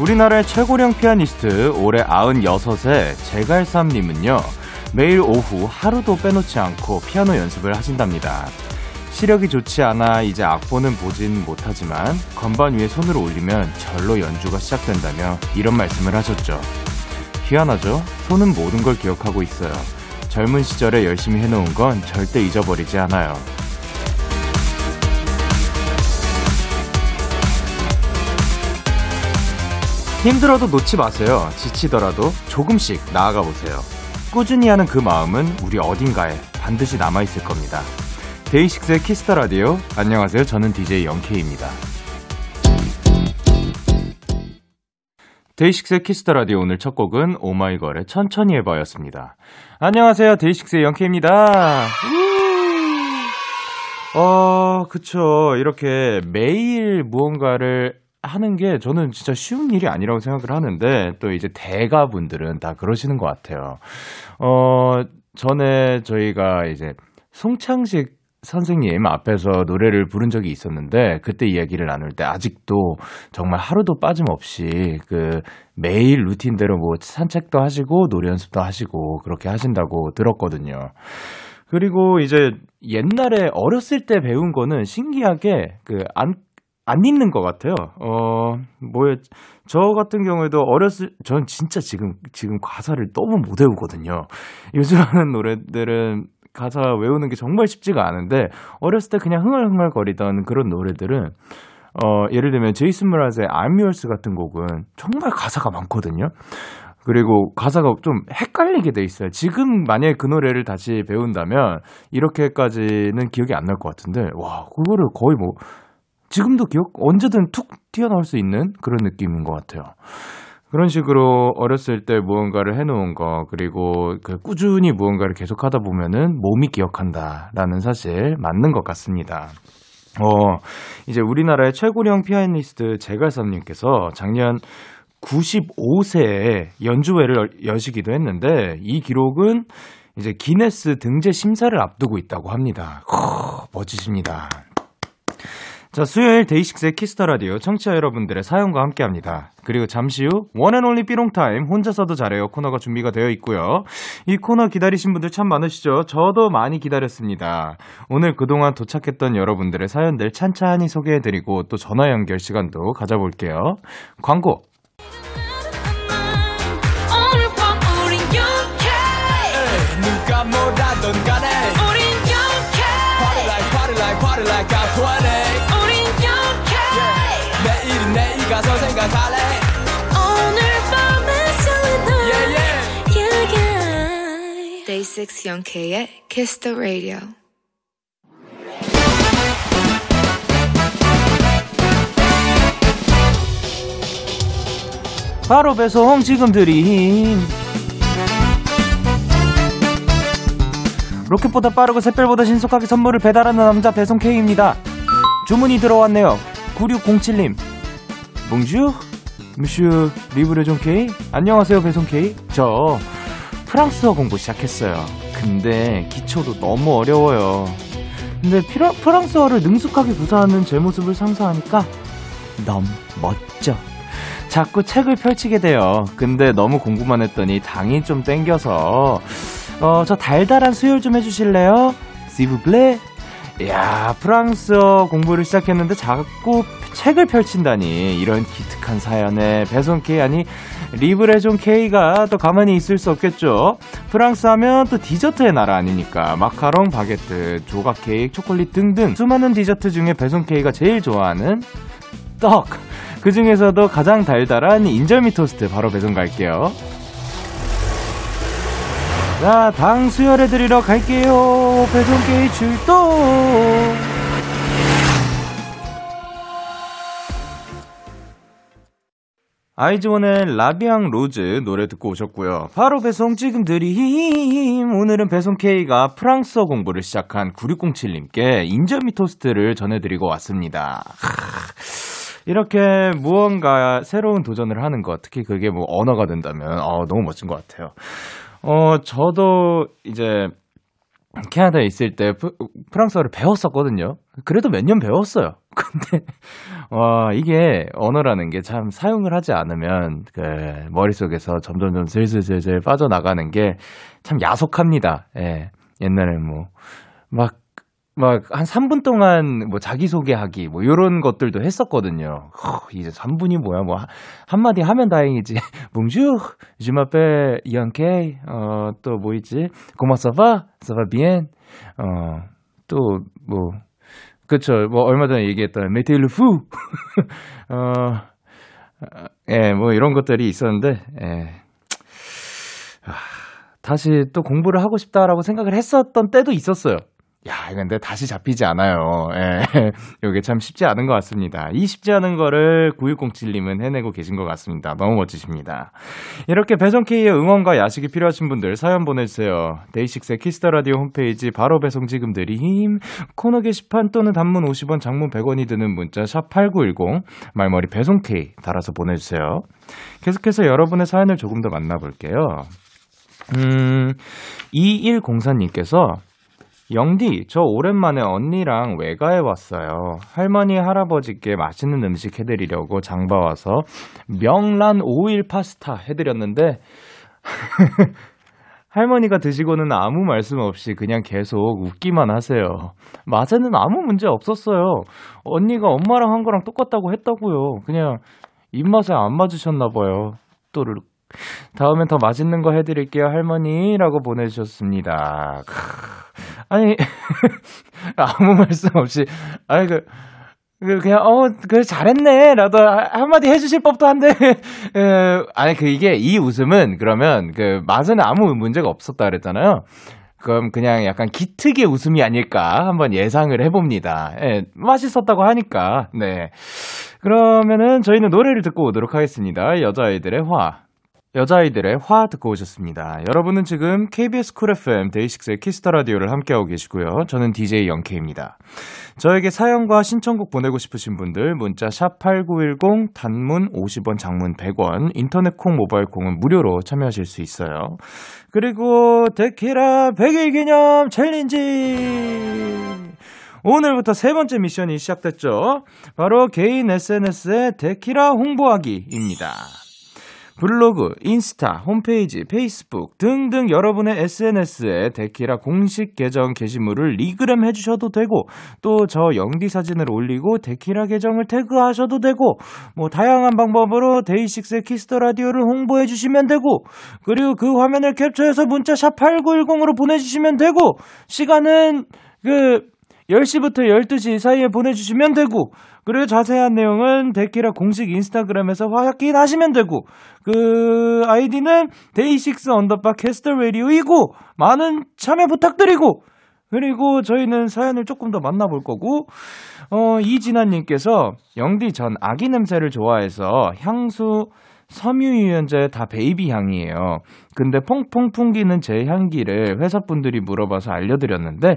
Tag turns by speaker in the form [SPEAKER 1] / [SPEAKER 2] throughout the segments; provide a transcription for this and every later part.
[SPEAKER 1] 우리나라의 최고령 피아니스트 올해 96세 제갈삼님은요 매일 오후 하루도 빼놓지 않고 피아노 연습을 하신답니다. 시력이 좋지 않아 이제 악보는 보진 못하지만 건반 위에 손을 올리면 절로 연주가 시작된다며 이런 말씀을 하셨죠. 희한하죠? 손은 모든 걸 기억하고 있어요. 젊은 시절에 열심히 해놓은 건 절대 잊어버리지 않아요. 힘들어도 놓지 마세요. 지치더라도 조금씩 나아가 보세요. 꾸준히 하는 그 마음은 우리 어딘가에 반드시 남아있을 겁니다. 데이식스의 키스 더 라디오. 안녕하세요. 저는 DJ 영케이입니다. 데이식스의 키스 더 라디오 오늘 첫 곡은 오마이걸의 천천히 해봐였습니다. 안녕하세요. 데이식스의 영케이입니다. 어, 그쵸. 이렇게 매일 무언가를 하는 게 저는 진짜 쉬운 일이 아니라고 생각을 하는데 또 이제 대가 분들은 다 그러시는 것 같아요. 어, 전에 저희가 이제 송창식 선생님 앞에서 노래를 부른 적이 있었는데 그때 이야기를 나눌 때 아직도 정말 하루도 빠짐없이 그 매일 루틴대로 뭐 산책도 하시고 노래 연습도 하시고 그렇게 하신다고 들었거든요. 그리고 이제 옛날에 어렸을 때 배운 거는 신기하게 그 안 안 잊는 것 같아요. 어, 뭐였, 저 같은 경우에도 어렸을, 전 진짜 지금, 지금 가사를 너무 못 외우거든요. 요즘 하는 노래들은 가사 외우는 게 정말 쉽지가 않은데, 어렸을 때 그냥 흥얼흥얼거리던 그런 노래들은, 어, 예를 들면 제이슨 브라즈의 I'm Yours 같은 곡은 정말 가사가 많거든요. 그리고 가사가 좀 헷갈리게 돼 있어요. 지금 만약에 그 노래를 다시 배운다면, 이렇게까지는 기억이 안 날 것 같은데, 와, 그거를 거의 뭐, 지금도 기억, 언제든 툭 튀어나올 수 있는 그런 느낌인 것 같아요. 그런 식으로 어렸을 때 무언가를 해놓은 거, 그리고 그 꾸준히 무언가를 계속 하다 보면은 몸이 기억한다라는 사실 맞는 것 같습니다. 어, 이제 우리나라의 최고령 피아니스트 제갈삼님께서 작년 95세에 연주회를 여시기도 했는데 이 기록은 이제 기네스 등재 심사를 앞두고 있다고 합니다. 허, 멋지십니다. 자, 수요일 데이식스의 키스 더 라디오 청취자 여러분들의 사연과 함께 합니다. 그리고 잠시 후 one and only 삐롱타임 혼자서도 잘해요 코너가 준비가 되어 있고요. 이 코너 기다리신 분들 참 많으시죠? 저도 많이 기다렸습니다. 오늘 그동안 도착했던 여러분들의 사연들 찬찬히 소개해드리고 또 전화 연결 시간도 가져볼게요. 광고
[SPEAKER 2] 뭐라던 간에 우린 영케 Party like party like party like I'm 20 가서 생각할래 오늘 밤에 설레는 yeah, yeah. yeah, yeah.
[SPEAKER 3] Day 6 영케이의 Kiss the Radio
[SPEAKER 1] 바로 배송 지금 드림 로켓보다 빠르고 샛별보다 신속하게 선물을 배달하는 남자 배송 K입니다. 주문이 들어왔네요. 9607님. 봉주? 무슈 리브레존 K? 안녕하세요 배송 K. 저 프랑스어 공부 시작했어요. 근데 기초도 너무 어려워요. 근데 피라, 프랑스어를 능숙하게 구사하는 제 모습을 상상하니까 너무 멋져. 자꾸 책을 펼치게 돼요. 근데 너무 공부만 했더니 당이 좀 땡겨서 어, 저 달달한 수혈 좀 해주실래요? S'il vous plaît? 야 프랑스어 공부를 시작했는데 자꾸 책을 펼친다니 이런 기특한 사연에 배송 K 아니 livraison K가 또 가만히 있을 수 없겠죠. 프랑스 하면 또 디저트의 나라 아닙니까? 마카롱, 바게트, 조각 케이크, 초콜릿 등등 수많은 디저트 중에 배송 K가 제일 좋아하는 떡. 그 중에서도 가장 달달한 인절미 토스트 바로 배송 갈게요. 자, 당 수혈해드리러 갈게요. 배송 K 출동! 아이즈원의 La Vie en Rose 노래 듣고 오셨고요. 바로 배송 지금 드림. 오늘은 배송 K가 프랑스어 공부를 시작한 9607님께 인절미 토스트를 전해드리고 왔습니다. 이렇게 무언가 새로운 도전을 하는 것, 특히 그게 뭐 언어가 된다면, 어, 너무 멋진 것 같아요. 어, 저도 이제 캐나다에 있을 때 프, 프랑스어를 배웠었거든요. 그래도 몇 년 배웠어요. 근데 와 이게 언어라는 게 참 사용을 하지 않으면 그 머릿속에서 점점점 슬슬슬슬 빠져나가는 게 참 야속합니다. 예. 옛날에 뭐 막 막 한 3분 동안 뭐 자기소개하기 뭐 요런 것들도 했었거든요. 허, 이제 3분이 뭐야 뭐 한마디 하면 다행이지. 봉주 주마페 이안케 어또 뭐 있지? 고마사바 사바 비엔 어또 뭐 그쵸 뭐 얼마 전에 얘기했던 메테일루 후 어 예, 뭐 이런 것들이 있었는데 예. 아, 다시 또 공부를 하고 싶다라고 생각을 했었던 때도 있었어요. 야, 근데 다시 잡히지 않아요. 예. 이게 참 쉽지 않은 것 같습니다. 이 쉽지 않은 거를 9607님은 해내고 계신 것 같습니다. 너무 멋지십니다. 이렇게 배송K의 응원과 야식이 필요하신 분들 사연 보내주세요. 데이식스의 키스 더 라디오 홈페이지 바로 배송 지금 드림 코너 게시판 또는 단문 50원, 장문 100원이 드는 문자 샵 8910 말머리 배송K 달아서 보내주세요. 계속해서 여러분의 사연을 조금 더 만나볼게요. 음, 2104님께서 영디, 저 오랜만에 언니랑 외가에 왔어요. 할머니, 할아버지께 맛있는 음식 해드리려고 장봐 와서 명란 오일 파스타 해드렸는데, 할머니가 드시고는 아무 말씀 없이 그냥 계속 웃기만 하세요. 맛에는 아무 문제 없었어요. 언니가 엄마랑 한 거랑 똑같다고 했다고요. 그냥 입맛에 안 맞으셨나 봐요. 또르륵. 다음엔 더 맛있는 거 해드릴게요, 할머니. 라고 보내주셨습니다. 아니, 아무 말씀 없이, 아니, 그, 그, 그냥, 어, 그래, 잘했네. 라도 한마디 해주실 법도 한데, 에, 아니, 그, 이게, 이 웃음은, 그러면, 그, 맛은 아무 문제가 없었다 그랬잖아요. 그럼 그냥 약간 기특의 웃음이 아닐까 한번 예상을 해봅니다. 예, 맛있었다고 하니까. 네. 그러면은 저희는 노래를 듣고 오도록 하겠습니다. 여자아이들의 화. 여자아이들의 화 듣고 오셨습니다. 여러분은 지금 KBS 쿨 FM 데이식스의 키스 더 라디오를 함께하고 계시고요. 저는 DJ 영케이입니다. 저에게 사연과 신청곡 보내고 싶으신 분들 문자 샵8910 단문 50원 장문 100원 인터넷 콩 모바일 콩은 무료로 참여하실 수 있어요. 그리고 데키라 100일 기념 챌린지 오늘부터 세 번째 미션이 시작됐죠. 바로 개인 SNS에 데키라 홍보하기입니다. 블로그, 인스타, 홈페이지, 페이스북 등등 여러분의 SNS에 데키라 공식 계정 게시물을 regram 해주셔도 되고 또 저 영디 사진을 올리고 데키라 계정을 태그하셔도 되고 뭐 다양한 방법으로 데이식스의 Kiss the Radio를 홍보해 주시면 되고 그리고 그 화면을 캡처해서 문자 샵 8910으로 보내주시면 되고 시간은 그 10시부터 12시 사이에 보내주시면 되고, 그리고 자세한 내용은 데키라 공식 인스타그램에서 확인 하시면 되고, 그 아이디는 데이식스 언더바 Kiss the Radio이고, 많은 참여 부탁드리고, 그리고 저희는 사연을 조금 더 만나볼 거고, 어, 이진아님께서 영디 전 아기 냄새를 좋아해서 향수 섬유유연제 다 베이비 향이에요. 근데 퐁퐁 풍기는 제 향기를 회사분들이 물어봐서 알려드렸는데,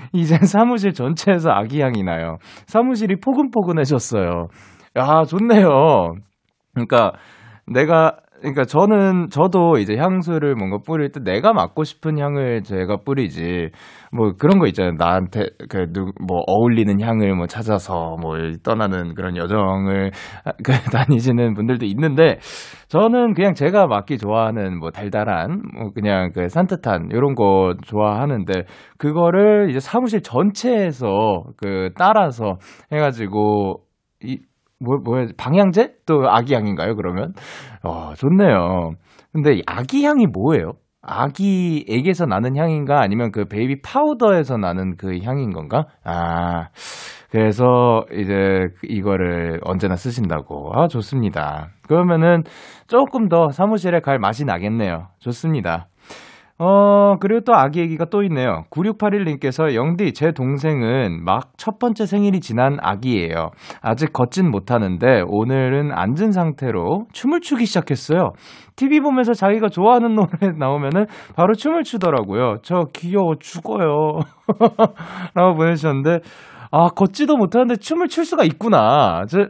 [SPEAKER 1] 이젠 사무실 전체에서 아기 향이 나요. 사무실이 포근포근해졌어요. 야, 좋네요. 그러니까 내가 그러니까 저는 저도 이제 향수를 뭔가 뿌릴 때 내가 맡고 싶은 향을 제가 뿌리지. 뭐 그런 거 있잖아요. 나한테 그뭐 어울리는 향을 뭐 찾아서 뭐 떠나는 그런 여정을 그 다니시는 분들도 있는데 저는 그냥 제가 맡기 좋아하는 뭐 달달한 뭐 그냥 그 산뜻한 이런 거 좋아하는데 그거를 이제 사무실 전체에서 그 따라서 해가지고 이 뭐, 뭐야, 방향제? 또 아기향인가요, 그러면? 어, 좋네요. 근데 아기향이 뭐예요? 아기에게서 나는 향인가? 아니면 그 베이비 파우더에서 나는 그 향인 건가? 아, 그래서 이제 이거를 언제나 쓰신다고. 아, 좋습니다. 그러면은 조금 더 사무실에 갈 맛이 나겠네요. 좋습니다. 어, 그리고 또 아기 얘기가 또 있네요. 9681님께서 영디, 제 동생은 막 첫 번째 생일이 지난 아기예요. 아직 걷진 못하는데 오늘은 앉은 상태로 춤을 추기 시작했어요. TV 보면서 자기가 좋아하는 노래 나오면은 바로 춤을 추더라고요. 저 귀여워 죽어요. 라고 보내주셨는데, 아, 걷지도 못하는데 춤을 출 수가 있구나. 저,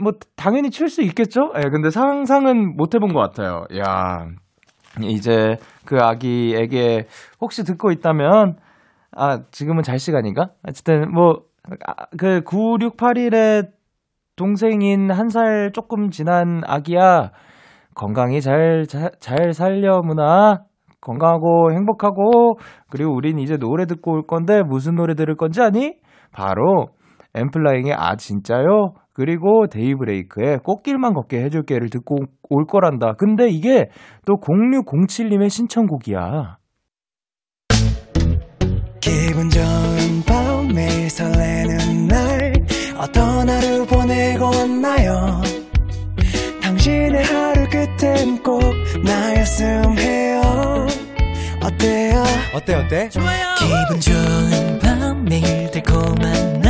[SPEAKER 1] 뭐, 당연히 출 수 있겠죠? 예, 근데 상상은 못 해본 것 같아요. 야 이제 그 아기에게 혹시 듣고 있다면, 아, 지금은 잘 시간인가? 어쨌든, 뭐, 아, 그 9681의 동생인 한 살 조금 지난 아기야, 건강히 잘, 잘, 잘 살려무나. 건강하고 행복하고, 그리고 우린 이제 노래 듣고 올 건데, 무슨 노래 들을 건지 아니? 바로, 엠플라잉의 아, 진짜요? 그리고 데이브레이크의 꽃길만 걷게 해줄게를 듣고 올 거란다. 근데 이게 또 0607님의 신청곡이야.
[SPEAKER 2] 기분 좋은 밤 매일 설레는 날 어떤 하루 보내고 왔나요 당신의 하루 끝엔 꼭 나였음 해요 어때요
[SPEAKER 4] 어때 어때?
[SPEAKER 2] 기분 좋은 밤 매일 달콤한 날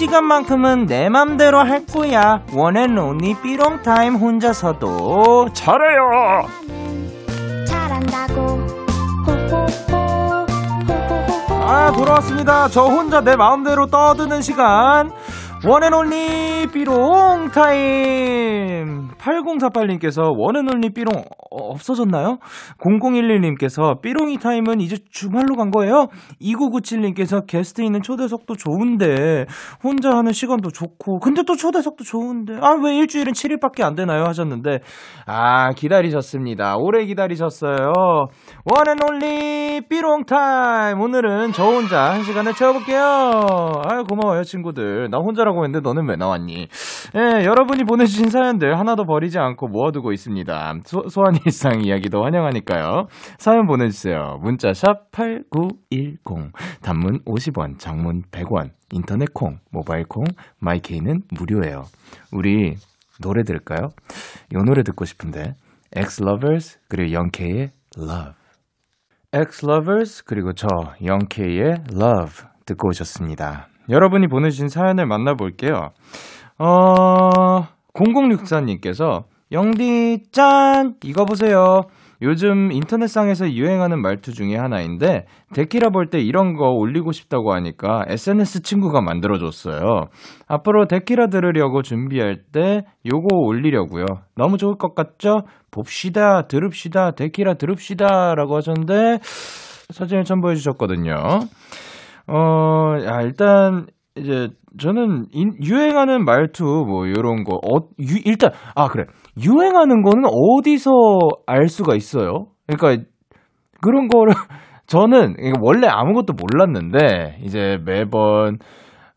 [SPEAKER 1] 시간만큼은 내 맘대로 할 거야. 원앤 온리 삐롱 타임 혼자서도 잘해요.
[SPEAKER 5] 잘한다고
[SPEAKER 1] 아 돌아왔습니다. 저 혼자 내 마음대로 떠드는 시간. one and only 삐롱 타임 8048님께서 one and only 삐롱 어, 없어졌나요? 0011님께서 삐롱이 타임은 이제 주말로 간 거예요? 2997님께서 게스트 있는 초대석도 좋은데 혼자 하는 시간도 좋고 근데 또 초대석도 좋은데 아 왜 일주일은 7일밖에 안 되나요? 하셨는데 아 기다리셨습니다. 오래 기다리셨어요. one and only 삐롱 타임 오늘은 저 혼자 한 시간을 채워볼게요. 아유 고마워요 친구들. 나 혼자 라고 했는데 너는 왜 나왔니? 예, 여러분이 보내주신 사연들 하나도 버리지 않고 모아두고 있습니다. 소, 소소한 일상 이야기도 환영하니까요. 사연 보내주세요. 문자 샵 8910 단문 50원 장문 100원 인터넷 콩 모바일 콩 마이케이는 무료예요. 우리 노래 들을까요? 이 노래 듣고 싶은데 Lovers 그리고 영케이의 Love Lovers 그리고 저 영케이의 Love 듣고 오셨습니다. 여러분이 보내주신 사연을 만나볼게요. 어 0064님께서 영디 짠 이거 보세요. 요즘 인터넷상에서 유행하는 말투 중에 하나인데 데키라 볼 때 이런 거 올리고 싶다고 하니까 SNS 친구가 만들어줬어요. 앞으로 데키라 들으려고 준비할 때 요거 올리려고요. 너무 좋을 것 같죠? 봅시다, 들읍시다, 데키라 들읍시다 라고 하셨는데 사진을 첨부해 주셨거든요. 어, 야, 일단 이제 저는 인- 유행하는 말투 뭐 요런 거 어, 유, 일단 아 그래 유행하는 거는 어디서 알 수가 있어요? 그러니까 그런 거를 저는 원래 아무것도 몰랐는데 이제 매번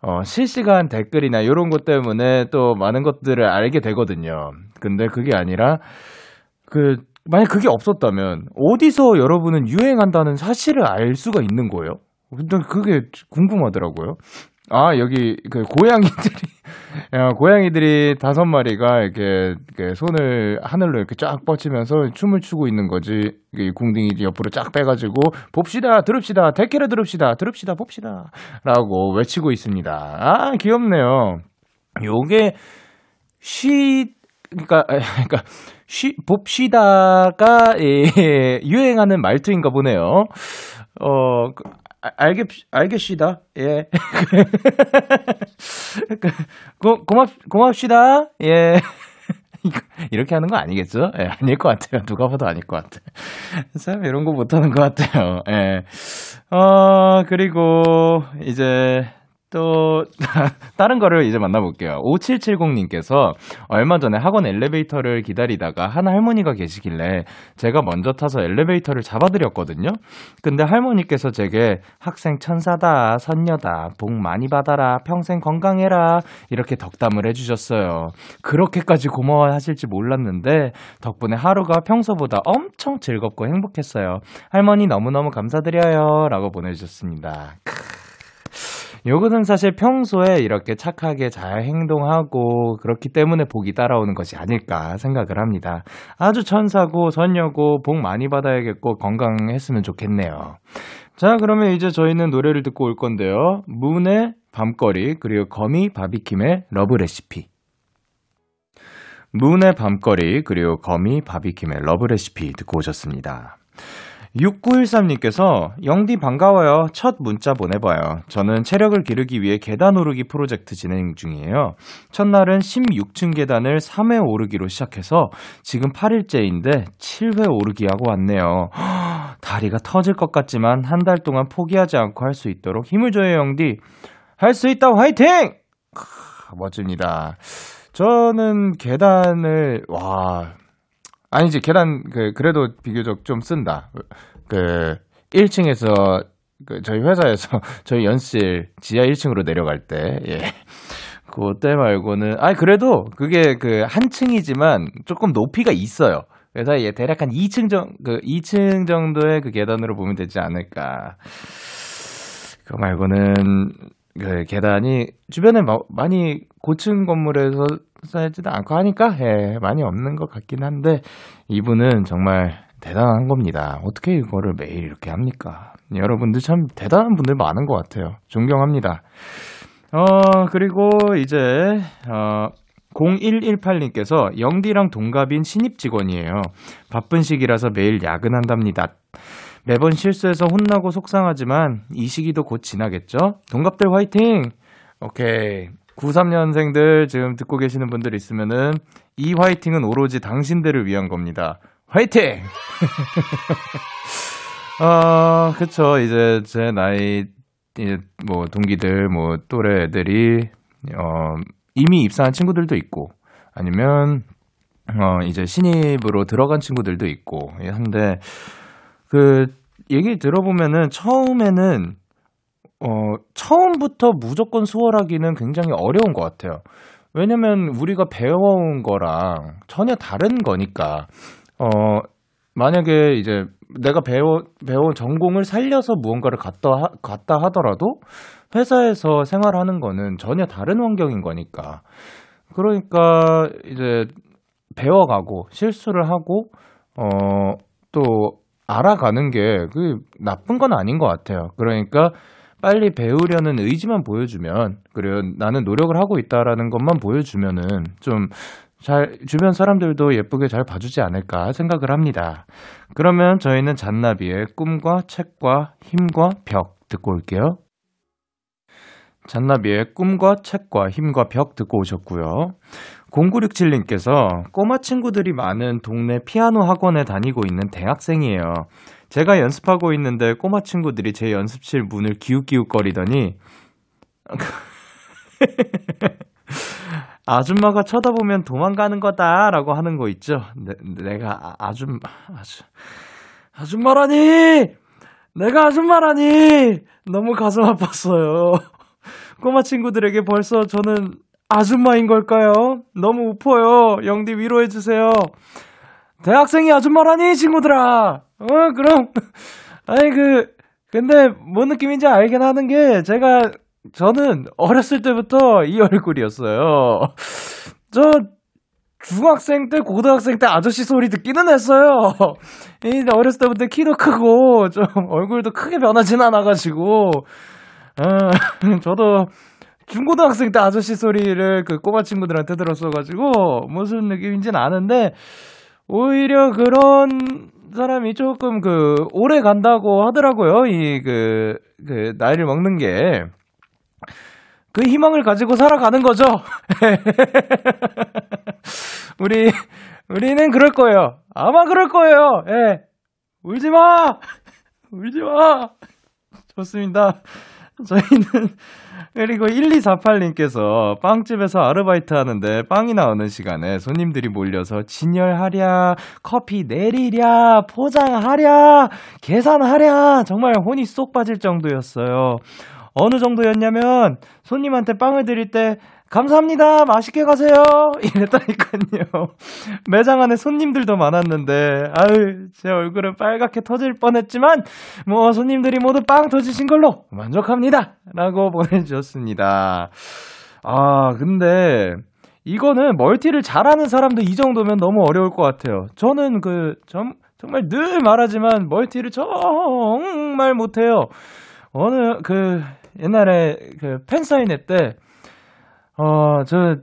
[SPEAKER 1] 어, 실시간 댓글이나 이런 것 때문에 또 많은 것들을 알게 되거든요. 근데 그게 아니라 그 만약 그게 없었다면 어디서 여러분은 유행한다는 사실을 알 수가 있는 거예요? 근데 그게 궁금하더라고요. 아 여기 그 고양이들이 야, 고양이들이 다섯 마리가 이렇게, 이렇게 손을 하늘로 이렇게 쫙 뻗치면서 춤을 추고 있는 거지. 이게 궁둥이 옆으로 쫙 빼가지고 봅시다, 들읍시다, 대캐를 들읍시다, 들읍시다, 봅시다.라고 외치고 있습니다. 아 귀엽네요. 요게 쉬 그러니까 그러니까 쉬 봅시다가 예, 유행하는 말투인가 보네요. 어 그, 아, 알겠 알겠시다. 예. 고, 고맙 고맙시다. 예. 이렇게 하는 거 아니겠죠? 예, 아닐 것 같아요. 누가 봐도 아닐 것 같아. 참, 이런 거 못하는 것 같아요. 예. 어, 그리고, 이제, 또 다른 거를 이제 만나볼게요. 5770님께서 얼마 전에 학원 엘리베이터를 기다리다가 한 할머니가 계시길래 제가 먼저 타서 엘리베이터를 잡아드렸거든요. 근데 할머니께서 제게 학생 천사다, 선녀다, 복 많이 받아라, 평생 건강해라 이렇게 덕담을 해주셨어요. 그렇게까지 고마워하실지 몰랐는데 덕분에 하루가 평소보다 엄청 즐겁고 행복했어요. 할머니 너무너무 감사드려요. 라고 보내주셨습니다. 요거는 사실 평소에 이렇게 착하게 잘 행동하고 그렇기 때문에 복이 따라오는 것이 아닐까 생각을 합니다. 아주 천사고 선녀고 복 많이 받아야겠고 건강했으면 좋겠네요. 자, 그러면 이제 저희는 노래를 듣고 올 건데요. 문의 밤거리 그리고 거미 바비킴의 Love Recipe. 문의 밤거리 그리고 거미 바비킴의 Love Recipe 듣고 오셨습니다. 6913님께서 영디 반가워요. 첫 문자 보내봐요. 저는 체력을 기르기 위해 계단 오르기 프로젝트 진행 중이에요. 첫날은 16층 계단을 3회 오르기로 시작해서 지금 8일째인데 7회 오르기 하고 왔네요. 다리가 터질 것 같지만 한 달 동안 포기하지 않고 할 수 있도록 힘을 줘요, 영디. 할 수 있다, 화이팅! 크, 멋집니다. 저는 계단을, 와, 아니지, 계단, 그, 그래도 비교적 좀 쓴다. 그, 1층에서, 그, 저희 회사에서, 저희 연실 지하 1층으로 내려갈 때, 예. 그때 말고는, 아니, 그래도 그게 그, 한 층이지만 조금 높이가 있어요. 그래서 예, 대략 한 2층 정, 그, 2층 정도의 그 계단으로 보면 되지 않을까. 그거 말고는, 그 계단이 주변에 마, 많이 고층 건물에서 쌓이지도 않고 하니까 예, 많이 없는 것 같긴 한데 이분은 정말 대단한 겁니다. 어떻게 이거를 매일 이렇게 합니까? 여러분들 참 대단한 분들 많은 것 같아요. 존경합니다. 어, 그리고 이제, 어, 0118님께서 영디랑 동갑인 신입 직원이에요. 바쁜 시기라서 매일 야근한답니다. 매번 실수해서 혼나고 속상하지만 이 시기도 곧 지나겠죠? 동갑들 화이팅! 오케이. 93년생들 지금 듣고 계시는 분들 있으면은 이 화이팅은 오로지 당신들을 위한 겁니다. 화이팅! 아, 그쵸. 이제 제 나이, 뭐 동기들, 뭐 또래 애들이, 어, 이미 입사한 친구들도 있고, 아니면, 어, 이제 신입으로 들어간 친구들도 있고, 예, 한데, 그, 얘기 들어보면은 처음에는, 어, 처음부터 무조건 수월하기는 굉장히 어려운 것 같아요. 왜냐면 우리가 배워온 거랑 전혀 다른 거니까, 어, 만약에 이제 내가 배워, 배운 전공을 살려서 무언가를 갖다, 하, 갖다 하더라도 회사에서 생활하는 거는 전혀 다른 환경인 거니까. 그러니까 이제 배워가고 실수를 하고, 어, 또 알아가는 게 그 나쁜 건 아닌 것 같아요. 그러니까 빨리 배우려는 의지만 보여주면, 그리고 나는 노력을 하고 있다라는 것만 보여주면은 좀 잘, 주변 사람들도 예쁘게 잘 봐주지 않을까 생각을 합니다. 그러면 저희는 잔나비의 꿈과 책과 힘과 벽 듣고 올게요. 잔나비의 꿈과 책과 힘과 벽 듣고 오셨고요. 0967님께서 꼬마 친구들이 많은 동네 피아노 학원에 다니고 있는 대학생이에요. 제가 연습하고 있는데 꼬마 친구들이 제 연습실 문을 기웃기웃거리더니 아줌마가 쳐다보면 도망가는 거다라고 하는 거 있죠. 내, 가 아 줌 아주 아줌마라니 내가 아줌마라니 너무 가슴 아팠어요. 꼬마 친구들에게 벌써 저는 아줌마인 걸까요? 너무 우퍼요. 영디 위로해 주세요. 대학생이 아줌마라니 친구들아. 어 그럼 아니 그 근데 뭔 느낌인지 알긴 하는 게 제가 저는 어렸을 때부터 이 얼굴이었어요. 저 중학생 때, 고등학생 때 아저씨 소리 듣기는 했어요. 이 어렸을 때부터 키도 크고 좀 얼굴도 크게 변하진 않아가지고 어, 저도 중고등학생 때 아저씨 소리를 그 꼬마 친구들한테 들었어가지고 무슨 느낌인지는 아는데 오히려 그런 사람이 조금 그 오래 간다고 하더라고요. 이그그 나이를 먹는 게. 그 희망을 가지고 살아가는 거죠. 우리, 우리는 그럴 거예요. 아마 그럴 거예요. 예. 울지 마! 울지 마! 좋습니다. 저희는, 그리고 1248님께서 빵집에서 아르바이트 하는데 빵이 나오는 시간에 손님들이 몰려서 진열하랴, 커피 내리랴, 포장하랴, 계산하랴, 정말 혼이 쏙 빠질 정도였어요. 어느 정도였냐면 손님한테 빵을 드릴 때 감사합니다. 맛있게 가세요. 이랬다니까요. 매장 안에 손님들도 많았는데, 아유, 제 얼굴은 빨갛게 터질 뻔했지만, 뭐, 손님들이 모두 빵 터지신 걸로 만족합니다. 라고 보내주셨습니다. 아, 근데, 이거는 멀티를 잘하는 사람도 이 정도면 너무 어려울 것 같아요. 저는 그, 정, 정말 늘 말하지만, 멀티를 정말 못해요. 어느, 그, 옛날에 그 팬사인회 때, 어, 저,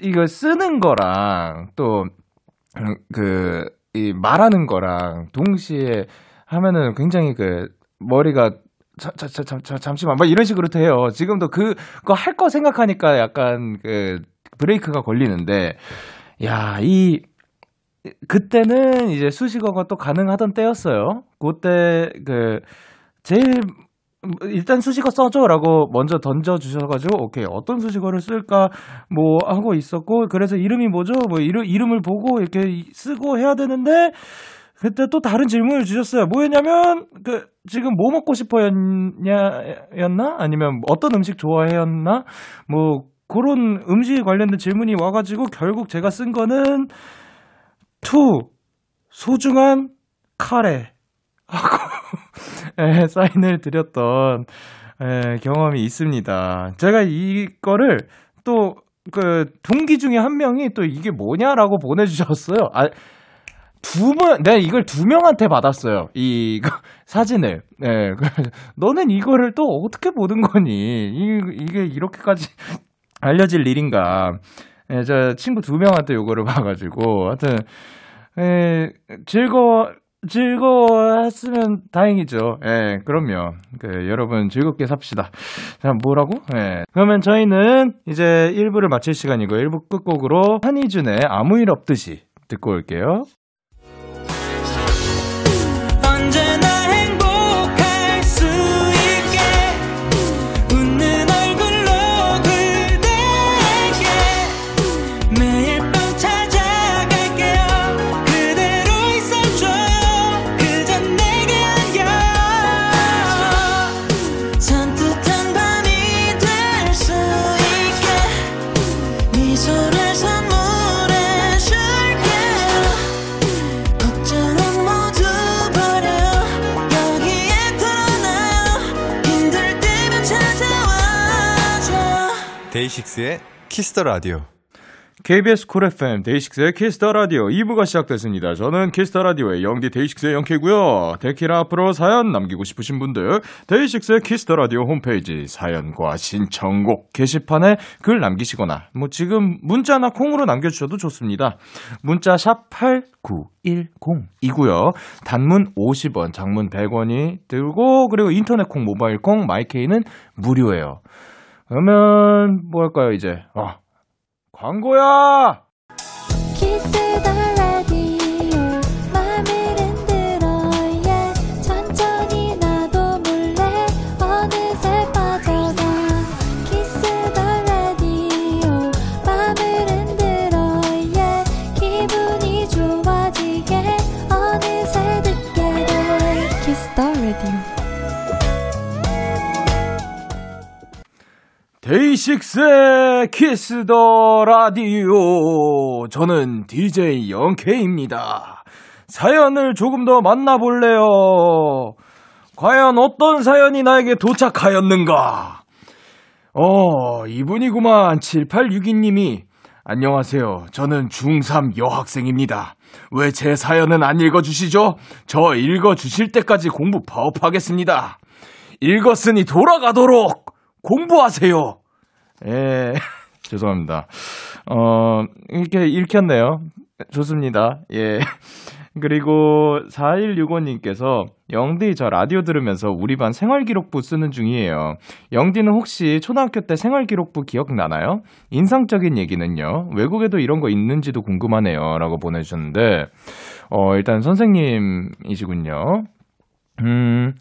[SPEAKER 1] 이거 쓰는 거랑 또, 그, 이 말하는 거랑 동시에 하면은 굉장히 그, 머리가, 자, 자, 자, 자, 자, 잠시만, 막 이런 식으로 돼요. 지금도 그, 그거 할 거 생각하니까 약간 그, 브레이크가 걸리는데, 야, 이, 그때는 이제 수식어가 또 가능하던 때였어요. 그때 그, 제일 일단 수식어 써줘라고 먼저 던져 주셔가지고 오케이 어떤 수식어를 쓸까 뭐 하고 있었고 그래서 이름이 뭐죠? 뭐 이름 이름을 보고 이렇게 쓰고 해야 되는데 그때 또 다른 질문을 주셨어요. 뭐였냐면 그 지금 뭐 먹고 싶어였냐였나? 아니면 어떤 음식 좋아해였나? 뭐 그런 음식 관련된 질문이 와가지고 결국 제가 쓴 거는 투 소중한 카레. 하고 예, 사인을 드렸던 예, 경험이 있습니다. 제가 이거를 또 그 동기 중에 한 명이 또 이게 뭐냐라고 보내주셨어요. 아, 두 명, 내가 이걸 두 명한테 받았어요. 이 사진을. 네, 너는 이거를 또 어떻게 보는 거니? 이, 이게 이렇게까지 알려질 일인가? 예, 저 친구 두 명한테 요거를 봐가지고, 하여튼, 예, 즐거, 즐거웠으면 다행이죠. 예, 그럼요. 그, 여러분 즐겁게 삽시다. 자, 뭐라고? 예. 그러면 저희는 이제 1부를 마칠 시간이고, 1부 끝곡으로 한희준의 아무 일 없듯이 듣고 올게요.
[SPEAKER 6] 데이식스의 Kiss the Radio.
[SPEAKER 1] KBS Cool FM 데이식스의 Kiss the Radio 2부가 시작됐습니다. 저는 Kiss the Radio의 영디 데이식스의 Young K고요. 데키라 앞으로 사연 남기고 싶으신 분들 데이식스의 Kiss the Radio 홈페이지 사연과 신청곡 게시판에 글 남기시거나 뭐 지금 문자나 콩으로 남겨주셔도 좋습니다. 문자 샵 8910이고요. 단문 50원, 장문 100원이 들고 그리고 인터넷 콩, 모바일 콩, My K는 무료예요. 그러면 뭐 할까요 이제? 어, 광고야! 데이식스의 키스 더 라디오. 저는 DJ 영케입니다. 사연을 조금 더 만나볼래요. 과연 어떤 사연이 나에게 도착하였는가? 어, 이분이구만. 7862님이. 안녕하세요. 저는 중3 여학생입니다. 왜 제 사연은 안 읽어주시죠? 저 읽어주실 때까지 공부 파업하겠습니다. 읽었으니 돌아가도록 공부하세요. 예, 죄송합니다. 어, 이렇게 읽혔네요. 좋습니다. 예. 그리고 4165님께서 영디 저 라디오 들으면서 우리 반 생활기록부 쓰는 중이에요. 영디는 혹시 초등학교 때 생활기록부 기억나나요? 인상적인 얘기는요. 외국에도 이런 거 있는지도 궁금하네요. 라고 보내주셨는데, 어, 일단 선생님이시군요. 음,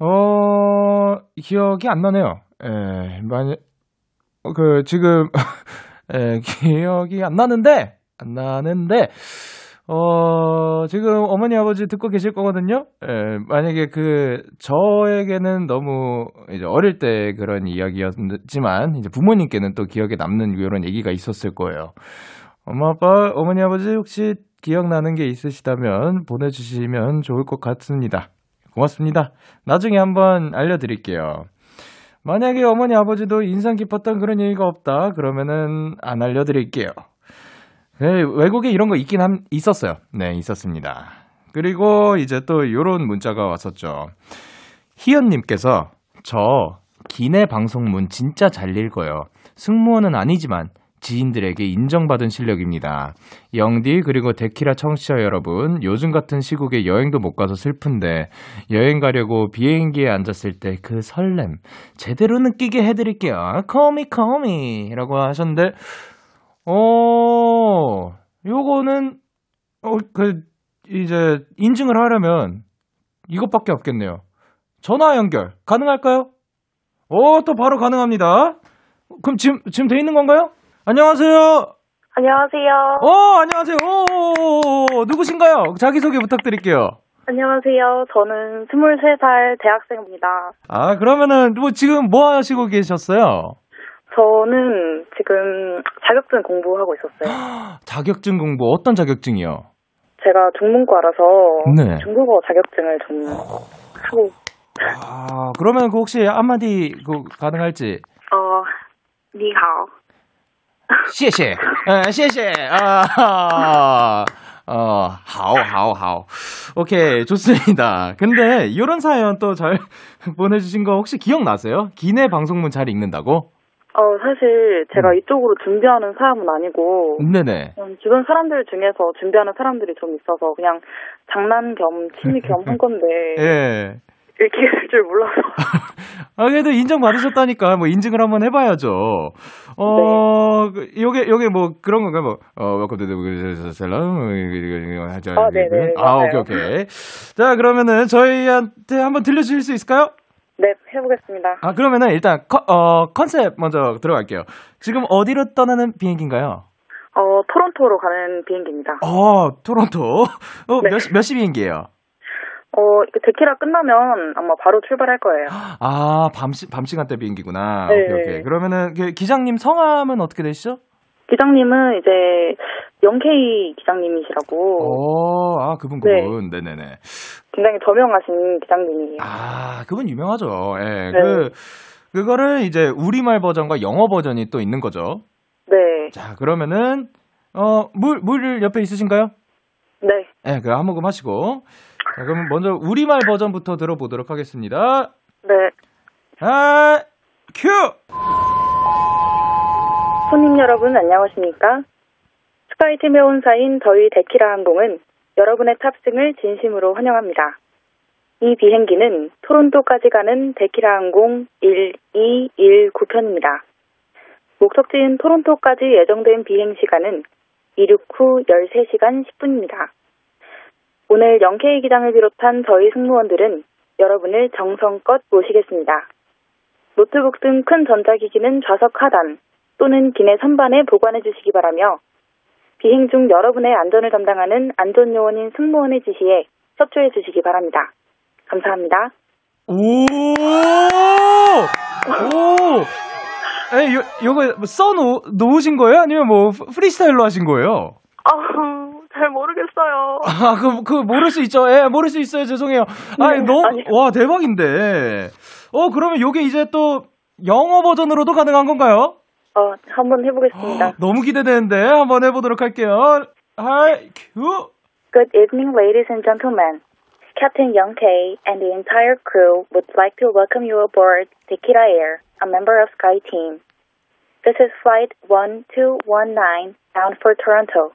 [SPEAKER 1] 어, 기억이 안 나네요. 에, 만약, 어, 그, 지금, 에, 기억이 안 나는데, 안 나는데, 어, 지금 어머니 아버지 듣고 계실 거거든요? 에, 만약에 그, 저에게는 너무 이제 어릴 때 그런 이야기였지만, 이제 부모님께는 또 기억에 남는 이런 얘기가 있었을 거예요. 엄마, 아빠, 어머니, 아버지 혹시 기억나는 게 있으시다면 보내주시면 좋을 것 같습니다. 고맙습니다. 나중에 한번 알려드릴게요. 만약에 어머니, 아버지도 인상 깊었던 그런 얘기가 없다, 그러면은 안 알려드릴게요. 네, 외국에 이런 거 있긴 함, 있었어요. 네, 있었습니다. 그리고 이제 또 요런 문자가 왔었죠. 희연님께서 저 기내 방송문 진짜 잘 읽어요. 승무원은 아니지만 지인들에게 인정받은 실력입니다. 영디 그리고 데키라 청취자 여러분 요즘 같은 시국에 여행도 못 가서 슬픈데 여행 가려고 비행기에 앉았을 때 그 설렘 제대로 느끼게 해드릴게요. 커미 커미라고 하셨는데 어 요거는 어그 이제 인증을 하려면 이것밖에 없겠네요. 전화 연결 가능할까요? 오, 또 바로 가능합니다. 그럼 지금, 지금 돼 있는 건가요? 안녕하세요.
[SPEAKER 4] 안녕하세요.
[SPEAKER 1] 어, 안녕하세요. 오, 누구신가요? 자기소개 부탁드릴게요.
[SPEAKER 4] 안녕하세요. 저는 23살 대학생입니다.
[SPEAKER 1] 아, 그러면은, 뭐, 지금 뭐 하시고 계셨어요?
[SPEAKER 4] 저는 지금 자격증 공부하고 있었어요.
[SPEAKER 1] 자격증 공부, 어떤 자격증이요?
[SPEAKER 4] 제가 중문과라서
[SPEAKER 1] 네.
[SPEAKER 4] 중국어 자격증을 좀 하고,
[SPEAKER 1] 아, 그러면 그 혹시 한마디 그 가능할지?
[SPEAKER 4] 어, 니하오.
[SPEAKER 1] 谢谢, 아, 谢谢, 아, 어, 好, 好, 好. 오케이, 좋습니다. 근데, 이런 사연 또 잘 보내주신 거 혹시 기억나세요? 기내 방송문 잘 읽는다고?
[SPEAKER 4] 어, 사실 제가
[SPEAKER 1] 음.
[SPEAKER 4] 이쪽으로 준비하는 사람은 아니고,
[SPEAKER 1] 네네.
[SPEAKER 4] 음, 주변 사람들 중에서 준비하는 사람들이 좀 있어서 그냥 장난 겸 취미 겸 한 건데,
[SPEAKER 1] 예.
[SPEAKER 4] 될줄 몰라서.
[SPEAKER 1] 아, 그래도 인정받으셨다니까, 뭐, 인증을 한번 해봐야죠. 어, 그, 요게, 요게 뭐, 그런 건가요? 뭐, 어, welcome to the salon.
[SPEAKER 4] 아, 네네,
[SPEAKER 1] 아. 오케이, 오케이. 자, 그러면은 저희한테 한번 들려주실 수 있을까요?
[SPEAKER 4] 네, 해보겠습니다.
[SPEAKER 1] 아, 그러면은 일단, 컨, 어, 컨셉 먼저 들어갈게요. 지금 어디로 떠나는 비행기인가요?
[SPEAKER 4] 어, 토론토로 가는 비행기입니다.
[SPEAKER 1] 어, 토론토. 어,
[SPEAKER 4] 네.
[SPEAKER 1] 몇, 시- 몇 시 비행기예요?
[SPEAKER 4] 어, 이거 데키라 끝나면 아마 바로 출발할 거예요.
[SPEAKER 1] 아, 밤, 시, 밤 시간대 비행기구나.
[SPEAKER 4] 네.
[SPEAKER 1] 오케이, 오케이. 그러면은, 그 기장님 성함은 어떻게 되시죠?
[SPEAKER 4] 기장님은 이제 영케이 기장님이시라고
[SPEAKER 1] 오, 아, 그분,
[SPEAKER 4] 네.
[SPEAKER 1] 그분. 네. 네네
[SPEAKER 4] 굉장히 저명하신 기장님이에요.
[SPEAKER 1] 아, 그분 유명하죠. 예.
[SPEAKER 4] 네.
[SPEAKER 1] 그, 그거를 이제 우리말 버전과 영어 버전이 또 있는 거죠.
[SPEAKER 4] 네,
[SPEAKER 1] 자, 그러면은, 어, 물, 물 옆에 있으신가요?
[SPEAKER 4] 네,
[SPEAKER 1] 예, 그, 한 모금 하시고. 자, 그럼 먼저 우리말 버전부터 들어보도록 하겠습니다.
[SPEAKER 4] 네.
[SPEAKER 1] 아, 큐!
[SPEAKER 4] 손님 여러분 안녕하십니까? 스카이팀의 혼사인 저희 데키라 항공은 여러분의 탑승을 진심으로 환영합니다. 이 비행기는 토론토까지 가는 데키라 항공 1219편입니다. 목적지인 토론토까지 예정된 비행 시간은 이륙 후 13시간 10분입니다. 오늘 영케이 기장을 비롯한 저희 승무원들은 여러분을 정성껏 모시겠습니다. 노트북 등 큰 전자기기는 좌석 하단 또는 기내 선반에 보관해 주시기 바라며 비행 중 여러분의 안전을 담당하는 안전요원인 승무원의 지시에 협조해 주시기 바랍니다. 감사합니다.
[SPEAKER 1] 오! 오! 에, 요, 요거 써 놓, 놓으신 거예요? 아니면 뭐 프- 프리스타일로 하신 거예요?
[SPEAKER 4] 아, 잘 모르겠어요.
[SPEAKER 1] 아, 그, 그, 모를 수 있죠. 예, 모를 수 있어요. 죄송해요. 아니,
[SPEAKER 4] 네,
[SPEAKER 1] 너무,
[SPEAKER 4] 아니요.
[SPEAKER 1] 와, 대박인데. 어, 그러면 요게 이제 또 영어 버전으로도 가능한 건가요?
[SPEAKER 4] 어, 한번 해보겠습니다.
[SPEAKER 1] 너무 기대되는데. 한번 해보도록 할게요. Hi, 큐!
[SPEAKER 4] Good evening, ladies and gentlemen. Captain Young Tae and the entire crew would like to welcome you aboard Tequila Air, a member of Sky Team. This is Flight 1219 bound for Toronto.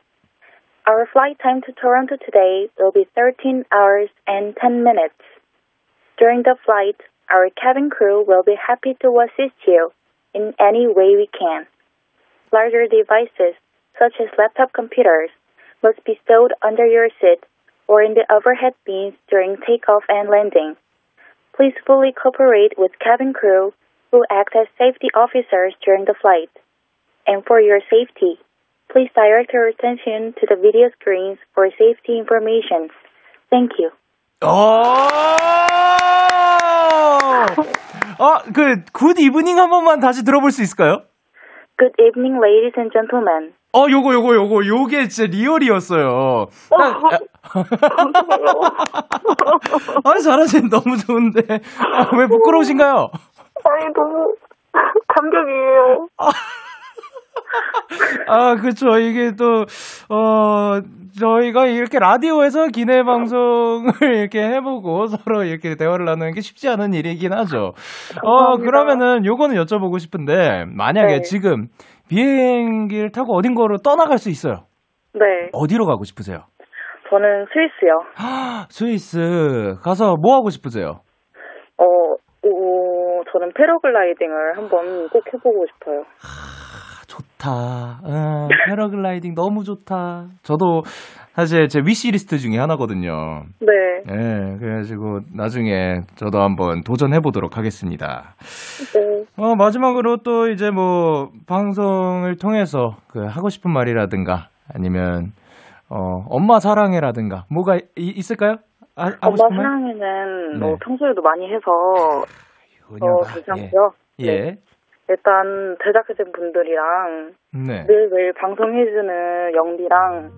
[SPEAKER 4] Our flight time to Toronto today will be 13 hours and 10 minutes. During the flight, our cabin crew will be happy to assist you in any way we can. Larger devices, such as laptop computers, must be stowed under your seat or in the overhead bins during takeoff and landing. Please fully cooperate with cabin crew who act as safety officers during the flight. And for your safety, please direct your attention to the video screens for safety information. Thank you.
[SPEAKER 1] 어, 그, good evening 한 번만 다시 들어볼 수 있을까요?
[SPEAKER 4] Good evening, ladies and gentlemen.
[SPEAKER 1] 어, 요거, 요거, 요거, 요게 진짜 real이었어요. 아, 잘하시네. 너무 좋은데. 아, 왜 부끄러우신가요?
[SPEAKER 4] 아니, 너무 감격이에요.
[SPEAKER 1] 아, 그쵸. 이게 또, 어, 저희가 이렇게 라디오에서 기내 방송을 이렇게 해보고 서로 이렇게 대화를 나누는 게 쉽지 않은 일이긴 하죠. 어, 그러면은 요거는 여쭤보고 싶은데, 만약에
[SPEAKER 4] 네.
[SPEAKER 1] 지금 비행기를 타고 어딘가로 떠나갈 수 있어요.
[SPEAKER 4] 네,
[SPEAKER 1] 어디로 가고 싶으세요?
[SPEAKER 4] 저는 스위스요.
[SPEAKER 1] 스위스 가서 뭐 하고 싶으세요?
[SPEAKER 4] 어, 오, 저는 패러글라이딩을 한번 꼭 해보고 싶어요.
[SPEAKER 1] 아, 좋다. 어, 패러글라이딩 너무 좋다. 저도 사실 제 위시리스트 중에 하나거든요.
[SPEAKER 4] 네,
[SPEAKER 1] 예, 그래가지고 나중에 저도 한번 도전해 보도록 하겠습니다.
[SPEAKER 4] 네.
[SPEAKER 1] 어, 마지막으로 또 이제 뭐 방송을 통해서 그 하고 싶은 말이라든가 아니면 어, 엄마 사랑해라든가 뭐가 이- 있을까요? 아,
[SPEAKER 4] 엄마
[SPEAKER 1] 말?
[SPEAKER 4] 사랑에는
[SPEAKER 1] 네.
[SPEAKER 4] 뭐 평소에도 많이 해서 어, 괜찮고요.
[SPEAKER 1] 예. 예.
[SPEAKER 4] 일단 제작진 분들이랑
[SPEAKER 1] 네.
[SPEAKER 4] 매일매일 방송해주는 영디랑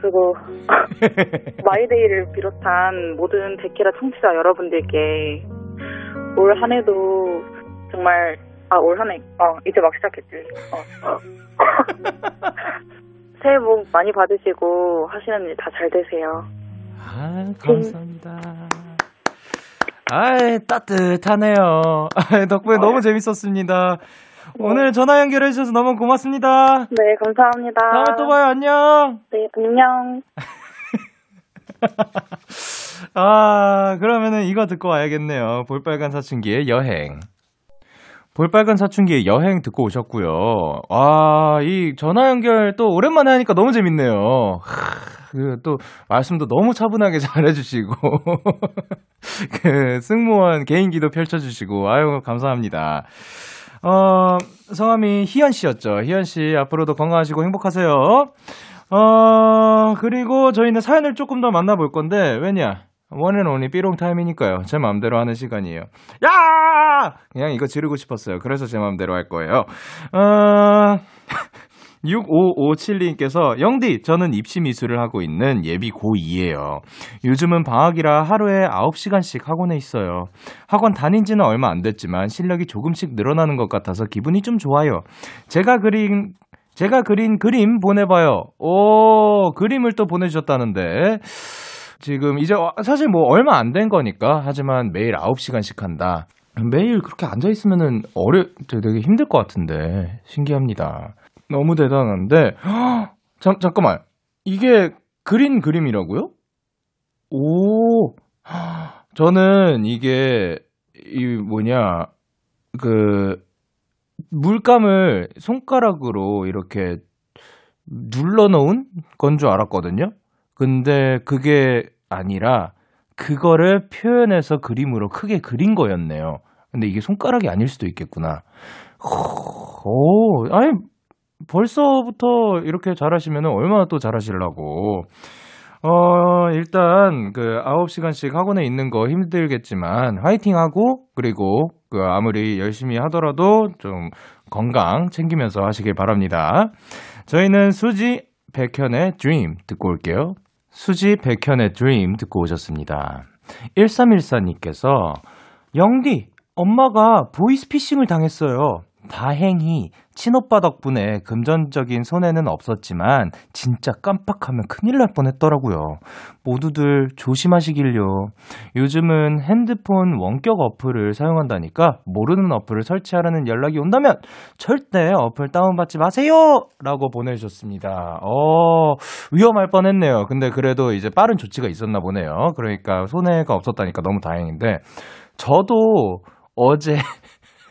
[SPEAKER 4] 그리고 마이데이를 비롯한 모든 데키라 청취자 여러분들께 올 한 해도 정말 아 올 한 해 어 이제 막 시작했지 어. 새해 복 많이 받으시고 하시는 일 다 잘 되세요.
[SPEAKER 1] 아, 감사합니다. 아이, 따뜻하네요. 아, 덕분에 너무 재밌었습니다. 오늘 전화 연결해 주셔서 너무 고맙습니다.
[SPEAKER 4] 네 감사합니다.
[SPEAKER 1] 다음에 또 봐요. 안녕.
[SPEAKER 4] 네 안녕.
[SPEAKER 1] 아, 그러면은 이거 듣고 와야겠네요. 볼빨간 사춘기의 여행. 볼빨간 사춘기의 여행 듣고 오셨고요. 아, 이 전화 연결 또 오랜만에 하니까 너무 재밌네요. 그또 말씀도 너무 차분하게 잘 해주시고 그 승무원 개인기도 펼쳐주시고 아유 감사합니다. 어 성함이 희연 씨였죠. 희연 씨 앞으로도 건강하시고 행복하세요. 어 그리고 저희는 사연을 조금 더 만나볼 건데 왜냐 one and only 삐롱 타임이니까요. 제 마음대로 하는 시간이에요. 야! 그냥 이거 지르고 싶었어요. 그래서 제 마음대로 할 거예요. 어, 6557님께서 영디 저는 입시 미술을 하고 있는 예비 고2예요. 요즘은 방학이라 하루에 9시간씩 학원에 있어요. 학원 다닌 지는 얼마 안 됐지만 실력이 조금씩 늘어나는 것 같아서 기분이 좀 좋아요. 제가 그린 제가 그린 그림 보내봐요. 오, 그림을 또 보내주셨다는데. 지금 이제 와- 사실 뭐 얼마 안 된 거니까 하지만 매일 9시간씩 한다. 매일 그렇게 앉아 있으면은 어려 되게 힘들 것 같은데 신기합니다. 너무 대단한데 헉! 잠 잠깐만 이게 그린 그림이라고요? 오 헉! 저는 이게 이 뭐냐 그 물감을 손가락으로 이렇게 눌러놓은 건 줄 알았거든요. 근데 그게 아니라 그거를 표현해서 그림으로 크게 그린 거였네요. 근데 이게 손가락이 아닐 수도 있겠구나. 오, 아니 벌써부터 이렇게 잘하시면 얼마나 또 잘하시려고. 어, 일단 그 9시간씩 학원에 있는 거 힘들겠지만 화이팅 하고 그리고 그 아무리 열심히 하더라도 좀 건강 챙기면서 하시길 바랍니다. 저희는 수지 백현의 Dream 듣고 올게요. 수지 백현의 Dream 듣고 오셨습니다. 1314님께서 영디, 엄마가 보이스피싱을 당했어요. 다행히 친오빠 덕분에 금전적인 손해는 없었지만 진짜 깜빡하면 큰일 날 뻔했더라고요. 모두들 조심하시길요. 요즘은 핸드폰 원격 어플을 사용한다니까 모르는 어플을 설치하라는 연락이 온다면 절대 어플 다운받지 마세요! 라고 보내주셨습니다. 어, 위험할 뻔했네요. 근데 그래도 이제 빠른 조치가 있었나 보네요. 그러니까 손해가 없었다니까 너무 다행인데 저도 어제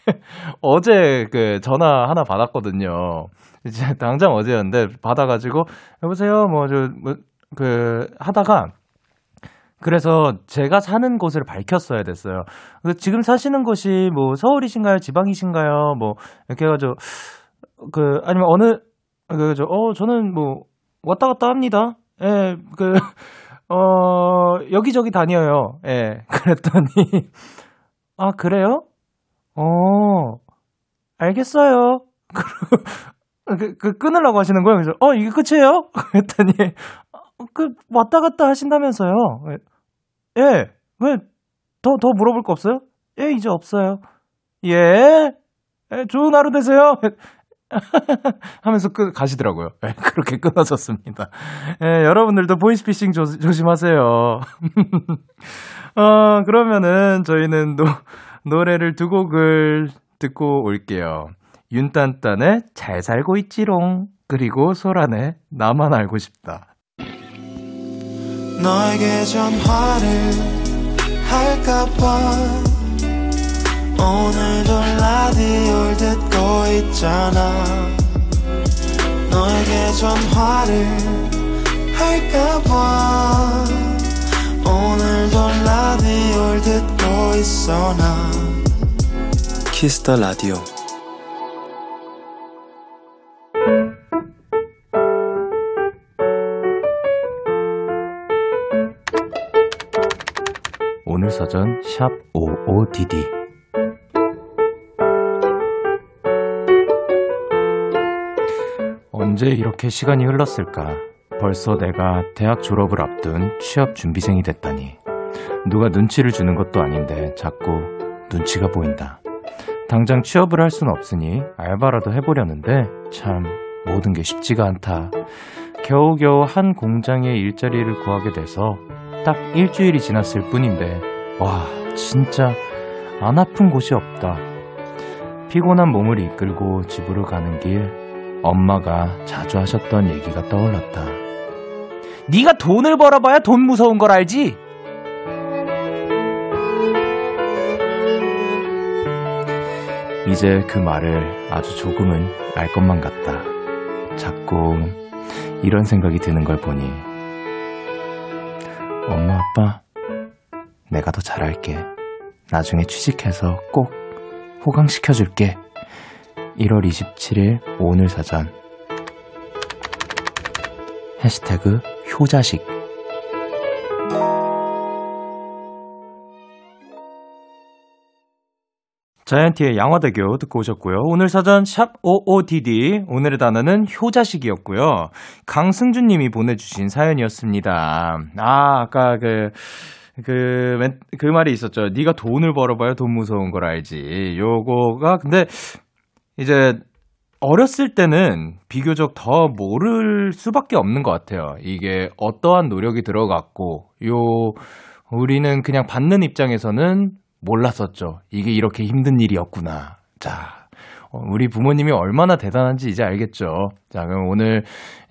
[SPEAKER 1] 어제 그 전화 하나 받았거든요. 이제 당장 어제였는데 받아가지고 여보세요 뭐 저 뭐 그 하다가 그래서 제가 사는 곳을 밝혔어야 됐어요. 그래서 지금 사시는 곳이 뭐 서울이신가요? 지방이신가요? 뭐 이렇게 해가지고 그 아니면 어느 그저 어 저는 뭐 왔다 갔다 합니다. 예, 그 어, 여기저기 다녀요. 예. 그랬더니 아, 그래요? 어. 알겠어요. 그, 그 끊으려고 하시는 거예요. 그래서 어, 이게 끝이에요? 그랬더니 어, 그 왔다 갔다 하신다면서요. 예. 왜 더 더 물어볼 거 없어요? 예, 이제 없어요. 예. 예 좋은 하루 되세요. 하면서 끝 가시더라고요. 네, 그렇게 끊어졌습니다. 네, 여러분들도 보이스피싱 조, 조심하세요. 어, 그러면은 저희는 노, 노래를 두 곡을 듣고 올게요. 윤딴딴의 잘 살고 있지롱 그리고 소란의 나만 알고 싶다.
[SPEAKER 7] 너에게 전화를 할까봐 오늘도 라디오를 듣고 있잖아 너에게 전화를 할까봐 오늘도 라디오를 듣고 있어 나 Kiss the Radio
[SPEAKER 1] 오늘 사전 샵 55DD 언제 이렇게 시간이 흘렀을까? 벌써 내가 대학 졸업을 앞둔 취업 준비생이 됐다니. 누가 눈치를 주는 것도 아닌데 자꾸 눈치가 보인다. 당장 취업을 할 수는 없으니 알바라도 해보려는데 참 모든 게 쉽지가 않다. 겨우겨우 한 공장에 일자리를 구하게 돼서 딱 일주일이 지났을 뿐인데 와 진짜 안 아픈 곳이 없다. 피곤한 몸을 이끌고 집으로 가는 길 엄마가 자주 하셨던 얘기가 떠올랐다. 네가 돈을 벌어봐야 돈 무서운 걸 알지? 이제 그 말을 아주 조금은 알 것만 같다. 자꾸 이런 생각이 드는 걸 보니 엄마 아빠 내가 더 잘할게. 나중에 취직해서 꼭 호강시켜줄게. 1월 27일 오늘 사전 해시태그 효자식 자이언티의 양화대교 듣고 오셨고요. 오늘 사전 샵 55DD 오늘의 단어는 효자식이었고요. 강승준 님이 보내주신 사연이었습니다. 아 아까 그 그, 그 말이 있었죠. 네가 돈을 벌어봐야 돈 무서운 걸 알지. 요거가, 근데, 이제, 어렸을 때는 비교적 더 모를 수밖에 없는 것 같아요. 이게 어떠한 노력이 들어갔고, 요, 우리는 그냥 받는 입장에서는 몰랐었죠. 이게 이렇게 힘든 일이었구나. 자, 어, 우리 부모님이 얼마나 대단한지 이제 알겠죠. 자, 그럼 오늘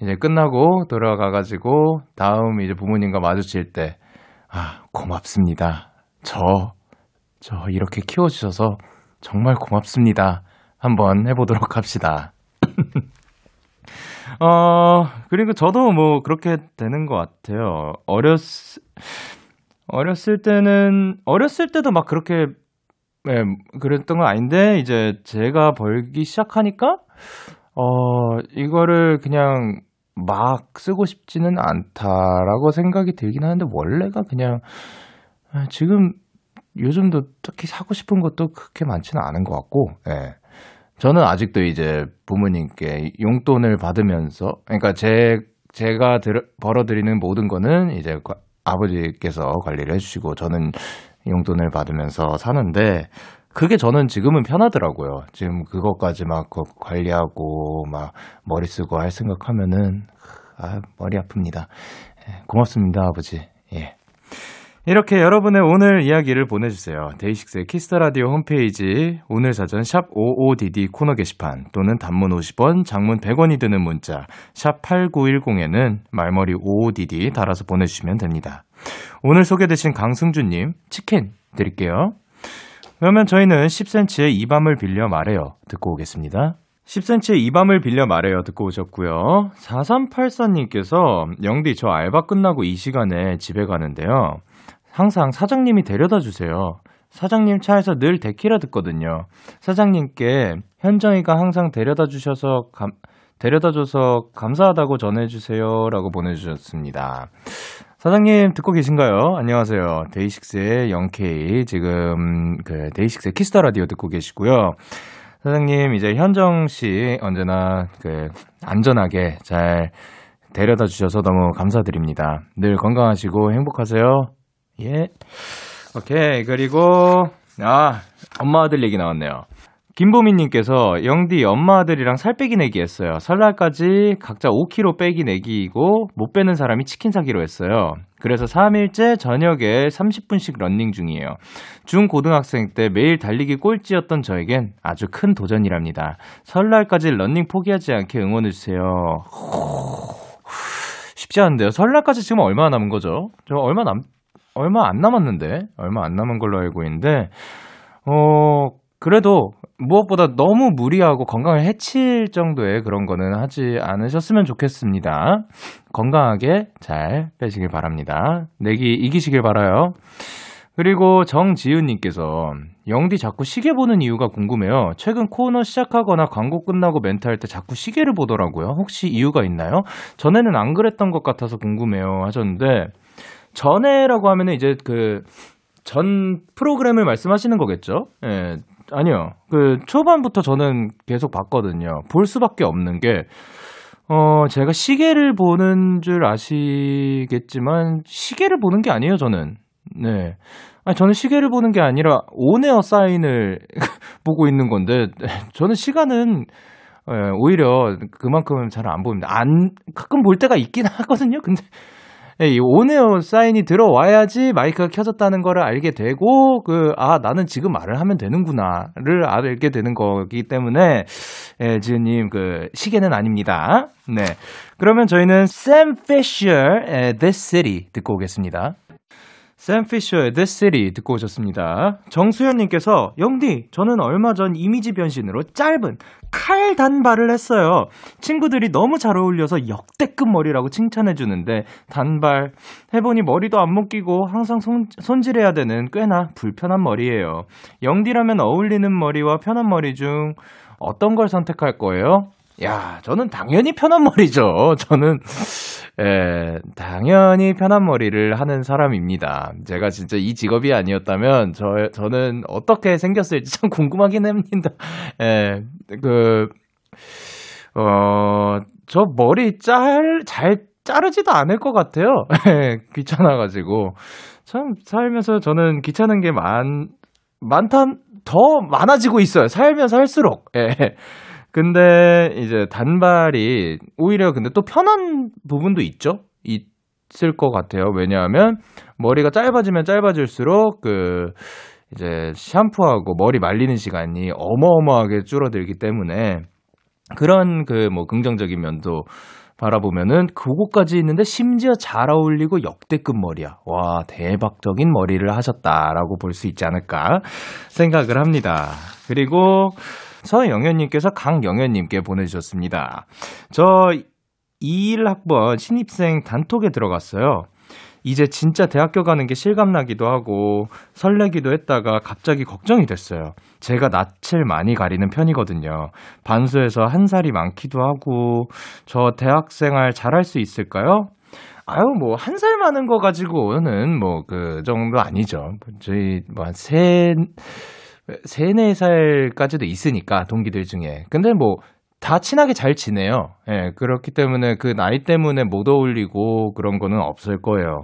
[SPEAKER 1] 이제 끝나고 돌아가가지고 다음 이제 부모님과 마주칠 때, 아, 고맙습니다. 저, 저 이렇게 키워주셔서 정말 고맙습니다. 한번 해보도록 합시다. 어, 그리고 저도 뭐 그렇게 되는 것 같아요. 어렸, 어렸을 때는, 어렸을 때도 막 그렇게, 예, 그랬던 건 아닌데, 이제 제가 벌기 시작하니까, 어, 이거를 그냥 막 쓰고 싶지는 않다라고 생각이 들긴 하는데, 원래가 그냥, 아, 지금 요즘도 딱히 사고 싶은 것도 그렇게 많지는 않은 것 같고, 예. 저는 아직도 이제 부모님께 용돈을 받으면서, 그러니까 제, 제가 들, 벌어들이는 모든 거는 이제 아버지께서 관리를 해주시고 저는 용돈을 받으면서 사는데 그게 저는 지금은 편하더라고요. 지금 그것까지 막 관리하고 막 머리 쓰고 할 생각하면은 아 머리 아픕니다. 예, 고맙습니다 아버지. 예. 이렇게 여러분의 오늘 이야기를 보내주세요. DAY6의 Kiss the Radio 홈페이지 오늘 사전 샵 55DD 코너 게시판 또는 단문 50원, 장문 100원이 드는 문자 샵 8910에는 말머리 55DD 달아서 보내주시면 됩니다. 오늘 소개되신 강승주님 치킨 드릴게요. 그러면 저희는 10cm의 이 밤을 빌려 말해요. 듣고 오겠습니다. 10cm의 이 밤을 빌려 말해요 듣고 오셨고요. 4384님께서 영디 저 알바 끝나고 이 시간에 집에 가는데요. 항상 사장님이 데려다 주세요. 사장님 차에서 늘 데키라 듣거든요. 사장님께 현정이가 항상 데려다 주셔서 감, 데려다 줘서 감사하다고 전해주세요 라고 보내주셨습니다. 사장님 듣고 계신가요? 안녕하세요. 데이식스의 영케이 지금 그 DAY6의 Kiss the Radio 듣고 계시고요. 사장님 이제 현정 씨 언제나 그 안전하게 잘 데려다 주셔서 너무 감사드립니다. 늘 건강하시고 행복하세요. 예. 오케이 그리고 아 엄마 아들 얘기 나왔네요. 김보미님께서 영디 엄마 아들이랑 살 빼기 내기 했어요. 설날까지 각자 5kg 빼기 내기이고 못 빼는 사람이 치킨 사기로 했어요. 그래서 3일째 저녁에 30분씩 런닝 중이에요. 중고등학생 때 매일 달리기 꼴찌였던 저에겐 아주 큰 도전이랍니다. 설날까지 런닝 포기하지 않게 응원해주세요. 쉽지 않은데요. 설날까지 지금 얼마 남은 거죠? 저 얼마 남, 얼마 안 남았는데? 얼마 안 남은 걸로 알고 있는데, 어, 그래도 무엇보다 너무 무리하고 건강을 해칠 정도의 그런 거는 하지 않으셨으면 좋겠습니다. 건강하게 잘 빼시길 바랍니다. 내기 이기시길 바라요. 그리고 정지윤님께서 영디 자꾸 시계 보는 이유가 궁금해요. 최근 코너 시작하거나 광고 끝나고 멘트 할 때 자꾸 시계를 보더라고요. 혹시 이유가 있나요? 전에는 안 그랬던 것 같아서 궁금해요 하셨는데 전에라고 하면은 이제 그 전 프로그램을 말씀하시는 거겠죠? 예. 아니요. 그 초반부터 저는 계속 봤거든요. 볼 수밖에 없는 게 어, 제가 시계를 보는 줄 아시겠지만 시계를 보는 게 아니에요, 저는. 네. 아니, 저는 시계를 보는 게 아니라 온에어 사인을 보고 있는 건데 저는 시간은 예, 오히려 그만큼 잘 안 보입니다. 안 가끔 볼 때가 있긴 하거든요. 근데 예, 이 온에어 사인이 들어와야지 마이크가 켜졌다는 거를 알게 되고, 그, 아, 나는 지금 말을 하면 되는구나를 알게 되는 거기 때문에, 예, 지은님, 그, 시계는 아닙니다. 네. 그러면 저희는 Sam Fisher의 This City 듣고 오겠습니다. 샘 피셔의 This City 듣고 오셨습니다. 정수현님께서 영디 저는 얼마 전 이미지 변신으로 짧은 칼 단발을 했어요. 친구들이 너무 잘 어울려서 역대급 머리라고 칭찬해 주는데 단발 해보니 머리도 안 묶이고 항상 손, 손질해야 되는 꽤나 불편한 머리예요. 영디라면 어울리는 머리와 편한 머리 중 어떤 걸 선택할 거예요? 야, 저는 당연히 편한 머리죠. 저는, 예, 당연히 편한 머리를 하는 사람입니다. 제가 진짜 이 직업이 아니었다면, 저, 저는 어떻게 생겼을지 참 궁금하긴 합니다. 예, 그, 어, 저 머리 짤, 잘 자르지도 않을 것 같아요. 예, 귀찮아가지고. 참, 살면서 저는 귀찮은 게 많, 많다, 더 많아지고 있어요. 살면서 할수록. 예. 근데 이제 단발이 오히려 근데 또 편한 부분도 있죠? 있을 것 같아요. 왜냐하면 머리가 짧아지면 짧아질수록 그 이제 샴푸하고 머리 말리는 시간이 어마어마하게 줄어들기 때문에 그런 그 뭐 긍정적인 면도 바라보면은 그거까지 있는데 심지어 잘 어울리고 역대급 머리야. 와, 대박적인 머리를 하셨다라고 볼 수 있지 않을까 생각을 합니다. 그리고 서영현님께서 강영현님께 보내주셨습니다. 저 21학번 신입생 단톡에 들어갔어요. 이제 진짜 대학교 가는 게 실감나기도 하고 설레기도 했다가 갑자기 걱정이 됐어요. 제가 낯을 많이 가리는 편이거든요. 반수에서 한 살이 많기도 하고 저 대학생활 잘할 수 있을까요? 아유 뭐 한 살 많은 거 가지고는 뭐 그 정도 아니죠. 저희 뭐세 세 네 살까지도 있으니까 동기들 중에. 근데 뭐 다 친하게 잘 지내요. 예, 그렇기 때문에 그 나이 때문에 못 어울리고 그런 거는 없을 거예요.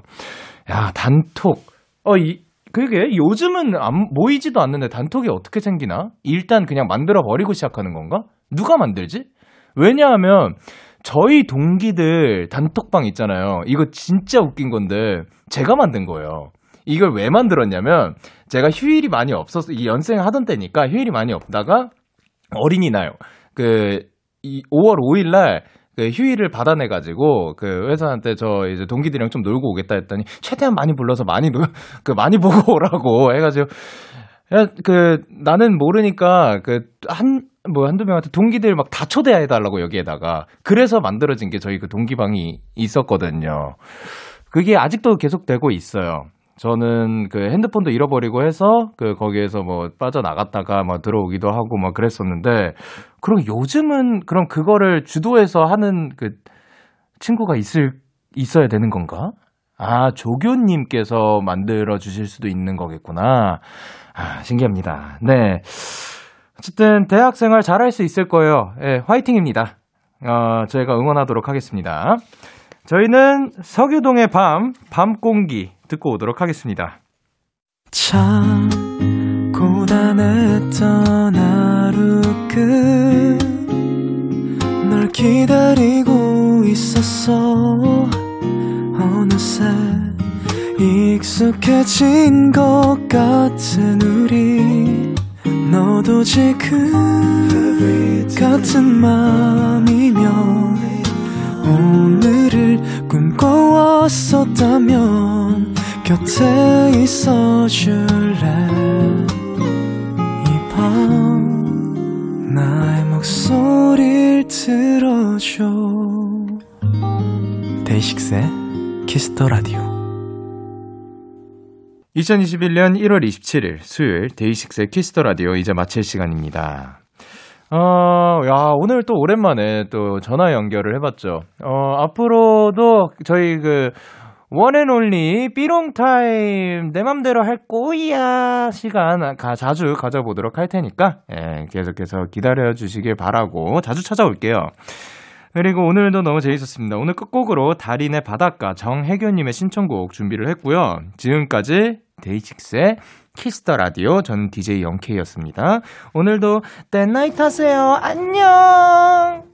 [SPEAKER 1] 야, 단톡. 어, 이, 그게 요즘은 안, 모이지도 않는데 단톡이 어떻게 생기나? 일단 그냥 만들어 버리고 시작하는 건가? 누가 만들지? 왜냐하면 저희 동기들 단톡방 있잖아요. 이거 진짜 웃긴 건데 제가 만든 거예요. 이걸 왜 만들었냐면 제가 휴일이 많이 없었어. 이 연생 하던 때니까 휴일이 많이 없다가 어린이날 그이 5월 5일 날 그 휴일을 받아내 가지고 그 회사한테 저 이제 동기들이랑 좀 놀고 오겠다 했더니 최대한 많이 불러서 많이 놀, 그 많이 보고 오라고 해 가지고 야, 그 나는 모르니까 그한 뭐 한두 명한테 동기들 막 다 초대해 달라고 여기에다가 그래서 만들어진 게 저희 그 동기방이 있었거든요. 그게 아직도 계속되고 있어요. 저는 그 핸드폰도 잃어버리고 해서 그 거기에서 뭐 빠져나갔다가 뭐 들어오기도 하고 막 그랬었는데 그럼 요즘은 그럼 그거를 주도해서 하는 그 친구가 있을 있어야 되는 건가? 아, 조교님께서 만들어 주실 수도 있는 거겠구나. 아, 신기합니다. 네. 어쨌든 대학 생활 잘할 수 있을 거예요. 예, 화이팅입니다. 어, 저희가 응원하도록 하겠습니다. 저희는 석유동의 밤, 밤 공기 듣고 오도록 하겠습니다.
[SPEAKER 7] 참 고단했던 하루 끝널 기다리고 있었어. 어느새 익숙해진 것 같은 우리. 너도 지금 같은 맘이면 오늘을 꿈꿔왔었다면 곁에 있어 줄래 이 밤 나의 목소리를 들어줘 DAY6의 Kiss the Radio
[SPEAKER 1] 2021년 1월 27일 수요일 DAY6의 Kiss the Radio 이제 마칠 시간입니다. 어, 야, 오늘 또 오랜만에 또 전화 연결을 해봤죠. 어, 앞으로도 저희 그, one and only 삐롱time 내 맘대로 할 꼬이야 시간 가, 자주 가져보도록 할 테니까 예, 계속해서 기다려 주시길 바라고 자주 찾아올게요. 그리고 오늘도 너무 재밌었습니다. 오늘 끝곡으로 달인의 바닷가 정혜교님의 신청곡 준비를 했고요. 지금까지 DAY6의 Kiss the Radio 저는 DJ Young K였습니다. 오늘도 땐나잇 하세요. 안녕.